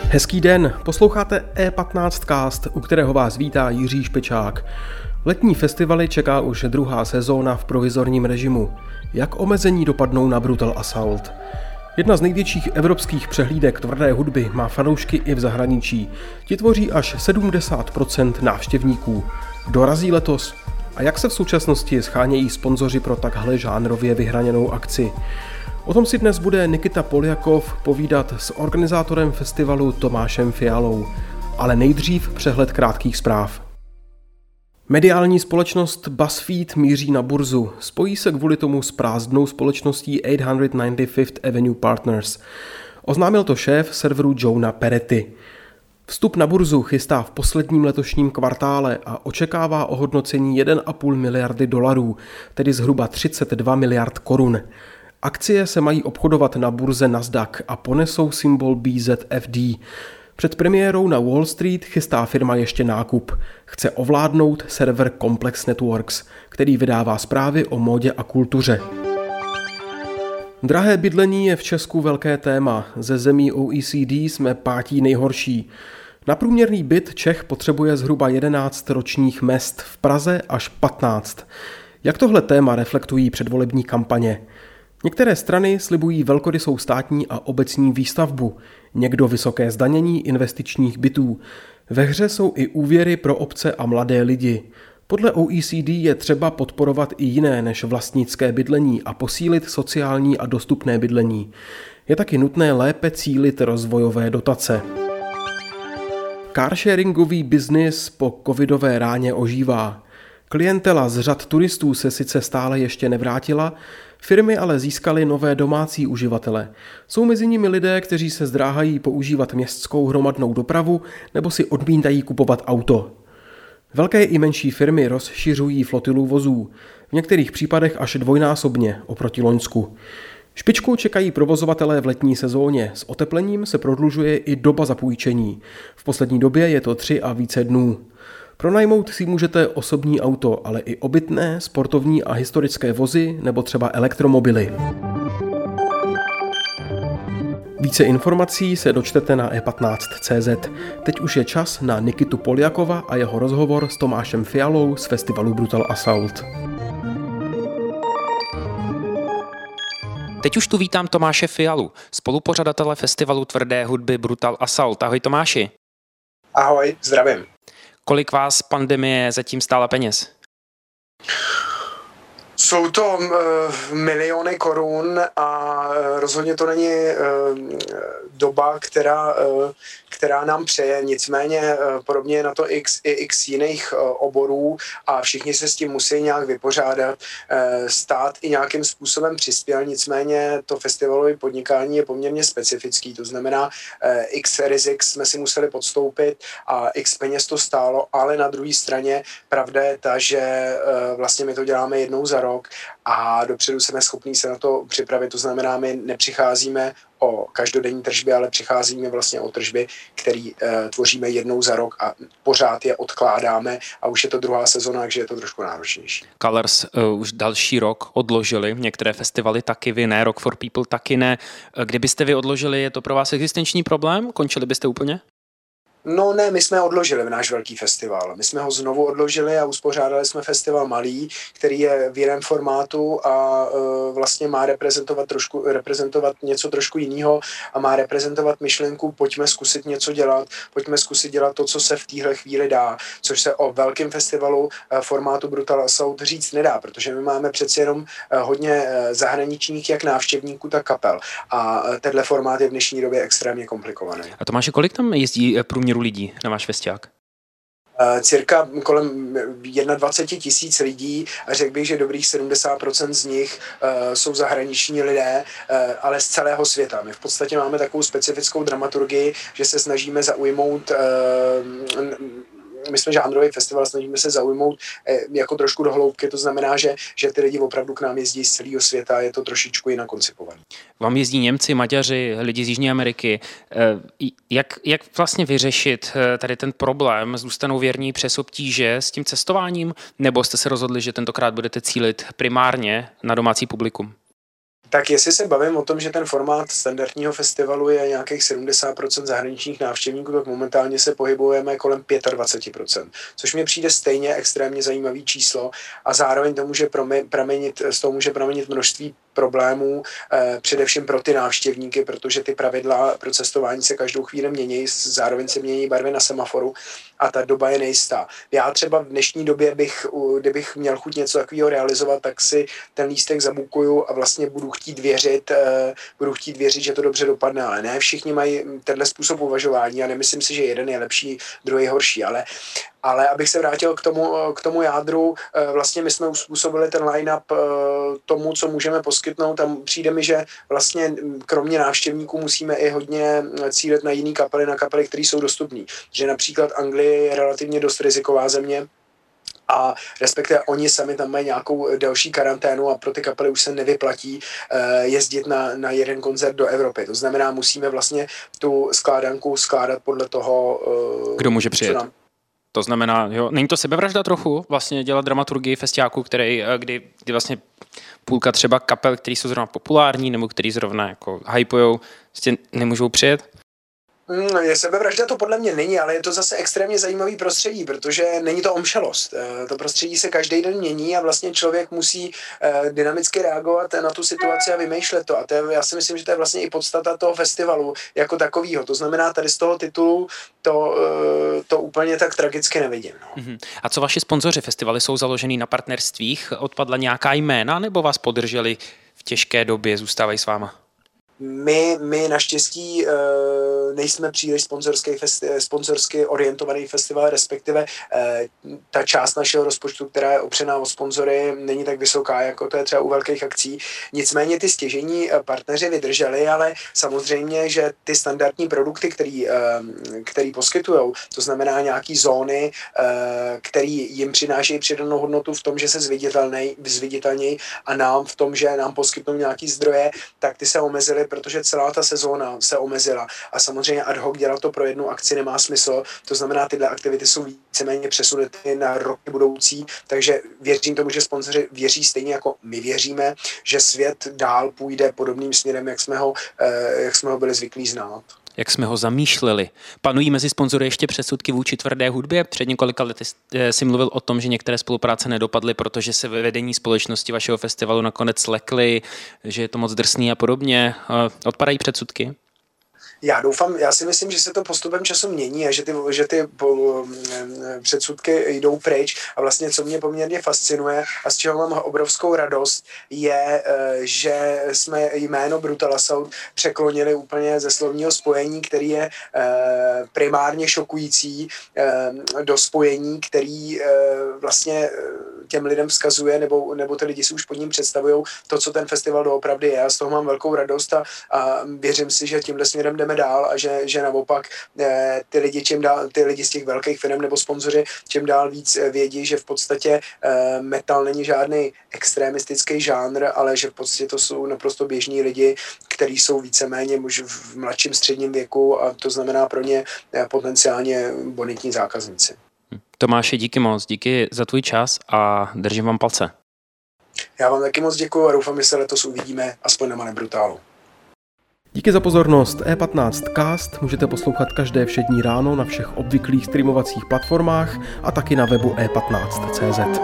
Hezký den, posloucháte E15 Cast, u kterého vás vítá Jiří Špečák. Letní festivaly čeká už druhá sezóna v provizorním režimu. Jak omezení dopadnou na Brutal Assault? Jedna z největších evropských přehlídek tvrdé hudby má fanoušky i v zahraničí. Ti tvoří až 70% návštěvníků. Dorazí letos? A jak se v současnosti schánějí sponzoři pro takhle žánrově vyhraněnou akci? O tom si dnes bude Nikita Poljakov povídat s organizátorem festivalu Tomášem Fialou. Ale nejdřív přehled krátkých zpráv. Mediální společnost BuzzFeed míří na burzu. Spojí se kvůli tomu s prázdnou společností 895th Avenue Partners. Oznámil to šéf serveru Jonah Peretti. Vstup na burzu chystá v posledním letošním kvartále a očekává ohodnocení 1,5 miliardy dolarů, tedy zhruba 32 miliard korun. Akcie se mají obchodovat na burze Nasdaq a ponesou symbol BZFD. Před premiérou na Wall Street chystá firma ještě nákup. Chce ovládnout server Complex Networks, který vydává zprávy o módě a kultuře. Drahé bydlení je v Česku velké téma. Ze zemí OECD jsme pátí nejhorší. Na průměrný byt Čech potřebuje zhruba 11 ročních mest, v Praze až 15. Jak tohle téma reflektují předvolební kampaně? Některé strany slibují velkorysou státní a obecní výstavbu, někdo vysoké zdanění investičních bytů. Ve hře jsou i úvěry pro obce a mladé lidi. Podle OECD je třeba podporovat i jiné než vlastnické bydlení a posílit sociální a dostupné bydlení. Je taky nutné lépe cílit rozvojové dotace. Carsharingový biznis po covidové ráně ožívá. Klientela z řad turistů se sice stále ještě nevrátila, Firmy ale získaly nové domácí uživatele. Jsou mezi nimi lidé, kteří se zdráhají používat městskou hromadnou dopravu nebo si odmítají kupovat auto. Velké i menší firmy rozšiřují flotilu vozů, v některých případech až dvojnásobně oproti Loňsku. Špičku čekají provozovatelé v letní sezóně. S oteplením se prodlužuje i doba zapůjčení. V poslední době je to tři a více dnů. Pronajmout si můžete osobní auto, ale i obytné, sportovní a historické vozy nebo třeba elektromobily. Více informací se dočtete na e15.cz. Teď už je čas na Nikitu Poljakova a jeho rozhovor s Tomášem Fialou z festivalu Brutal Assault. Teď už tu vítám Tomáše Fialu, spolupořadatele festivalu tvrdé hudby Brutal Assault. Ahoj Tomáši. Ahoj, zdravím. Kolik vás pandemie zatím stála peněz? Jsou to uh, miliony korun a uh, rozhodně to není uh, doba, která, která nám přeje. Nicméně podobně je na to x, i x jiných oborů a všichni se s tím musí nějak vypořádat. Stát i nějakým způsobem přispěl, nicméně to festivalové podnikání je poměrně specifický, to znamená x rizik jsme si museli podstoupit a x peněz to stálo, ale na druhé straně pravda je ta, že vlastně my to děláme jednou za rok a dopředu jsme schopní se na to připravit. To znamená, my nepřicházíme o každodenní tržby, ale přicházíme vlastně o tržby, které e, tvoříme jednou za rok a pořád je odkládáme a už je to druhá sezona, takže je to trošku náročnější. Colors uh, už další rok odložili, některé festivaly taky vy ne, Rock for People taky ne. Eh, kdybyste vy odložili, je to pro vás existenční problém? Končili byste úplně? No ne, my jsme odložili náš velký festival. My jsme ho znovu odložili a uspořádali jsme festival malý, který je v jiném formátu a uh, vlastně má reprezentovat, trošku, reprezentovat něco trošku jiného a má reprezentovat myšlenku, pojďme zkusit něco dělat, pojďme zkusit dělat to, co se v téhle chvíli dá, což se o velkém festivalu uh, formátu Brutal Assault říct nedá, protože my máme přeci jenom uh, hodně uh, zahraničních jak návštěvníků, tak kapel a uh, tenhle formát je v dnešní době extrémně komplikovaný. A Tomáš, kolik tam jezdí průměr průměru lidí na váš festiák? Eh, cirka kolem 21 tisíc lidí a řekl bych, že dobrých 70% z nich uh, jsou zahraniční lidé, ale z celého světa. My v podstatě máme takovou specifickou dramaturgii, že se snažíme zaujmout my jsme žánrový festival, snažíme se zaujmout jako trošku do hloubky, to znamená, že, že ty lidi opravdu k nám jezdí z celého světa, je to trošičku jinak koncipovaný. Vám jezdí Němci, Maďaři, lidi z Jižní Ameriky. Jak, jak vlastně vyřešit tady ten problém? Zůstanou věrní přes obtíže s tím cestováním? Nebo jste se rozhodli, že tentokrát budete cílit primárně na domácí publikum? Tak jestli se bavím o tom, že ten formát standardního festivalu je nějakých 70% zahraničních návštěvníků, tak momentálně se pohybujeme kolem 25%, což mě přijde stejně extrémně zajímavý číslo a zároveň to může pramenit, z toho může pramenit množství problémů, eh, především pro ty návštěvníky, protože ty pravidla pro cestování se každou chvíli mění, zároveň se mění barvy na semaforu a ta doba je nejistá. Já třeba v dnešní době bych, kdybych měl chuť něco takového realizovat, tak si ten lístek zabukuju a vlastně budu chtít věřit, eh, budu chtít věřit, že to dobře dopadne, ale ne všichni mají tenhle způsob uvažování a nemyslím si, že jeden je lepší, druhý horší, ale ale abych se vrátil k tomu, k tomu jádru, eh, vlastně my jsme uspůsobili ten line-up eh, tomu, co můžeme poskytnout a přijde mi, že vlastně mm, kromě návštěvníků musíme i hodně cílit na jiný kapely, na kapely, které jsou dostupné. Že například Anglie je relativně dost riziková země, a respektive oni sami tam mají nějakou delší karanténu a pro ty kapely už se nevyplatí jezdit na, na jeden koncert do Evropy. To znamená, musíme vlastně tu skládanku skládat podle toho, kdo může přijet. Nám, to znamená, jo, není to sebevražda trochu, vlastně dělat dramaturgii festiáku, který, eh, kdy, kdy vlastně půlka třeba kapel, který jsou zrovna populární, nebo který zrovna jako hypujou, vlastně nemůžou přijet? Mm, je sebevražda to podle mě není, ale je to zase extrémně zajímavý prostředí, protože není to omšelost. Eh, to prostředí se každý den mění a vlastně člověk musí eh, dynamicky reagovat na tu situaci a vymýšlet to. A to je, já si myslím, že to je vlastně i podstata toho festivalu jako takového. To znamená, tady z toho titulu to, eh, to úplně tak tragicky nevidím. No. Mhm. A co vaši sponzoři festivaly jsou založený na partnerstvích? Odpadla nějaká jména nebo vás podrželi v těžké době, zůstávají s váma? My, my naštěstí uh, nejsme příliš sponzorský, festi- sponzorsky orientovaný festival, respektive uh, ta část našeho rozpočtu, která je opřená o sponzory, není tak vysoká, jako to je třeba u velkých akcí. Nicméně ty stěžení uh, partneři vydrželi, ale samozřejmě, že ty standardní produkty, který, který poskytují, to znamená nějaký zóny, který jim přinášejí přidanou hodnotu v tom, že se zviditelnějí a nám v tom, že nám poskytnou nějaký zdroje, tak ty se omezily protože celá ta sezóna se omezila. A samozřejmě ad hoc dělat to pro jednu akci nemá smysl, to znamená, tyhle aktivity jsou víceméně přesunuty na roky budoucí, takže věřím tomu, že sponzoři věří stejně jako my věříme, že svět dál půjde podobným směrem, jak jsme ho, eh, jak jsme ho byli zvyklí znát jak jsme ho zamýšleli. Panují mezi sponzory ještě přesudky vůči tvrdé hudbě? Před několika lety eh, si mluvil o tom, že některé spolupráce nedopadly, protože se ve vedení společnosti vašeho festivalu nakonec lekly, že je to moc drsný a podobně. Eh, odpadají předsudky? Já doufám, já si myslím, že se to postupem času mění a že ty, že ty předsudky jdou pryč a vlastně co mě poměrně fascinuje a z čeho mám obrovskou radost je, eh, že jsme jméno Brutal Assault překlonili úplně ze slovního spojení, který je eh, primárně šokující do spojení, který eh, vlastně těm lidem vzkazuje, nebo, nebo ty lidi si už pod ním představují to, co ten festival doopravdy je. Já z toho mám velkou radost a, a věřím si, že tímhle směrem jdeme dál a že, že naopak eh, ty lidi, čím dál, ty lidi z těch velkých firm nebo sponzoři čím dál víc eh, vědí, že v podstatě eh, metal není žádný extremistický žánr, ale že v podstatě to jsou naprosto běžní lidi, kteří jsou víceméně muž v mladším středním věku a to znamená pro ně potenciálně bonitní zákazníci. Tomáši, díky moc, díky za tvůj čas a držím vám palce. Já vám taky moc děkuji a doufám, že se letos uvidíme aspoň na Mane Brutálu. Díky za pozornost. E15 Cast můžete poslouchat každé všední ráno na všech obvyklých streamovacích platformách a taky na webu e15.cz.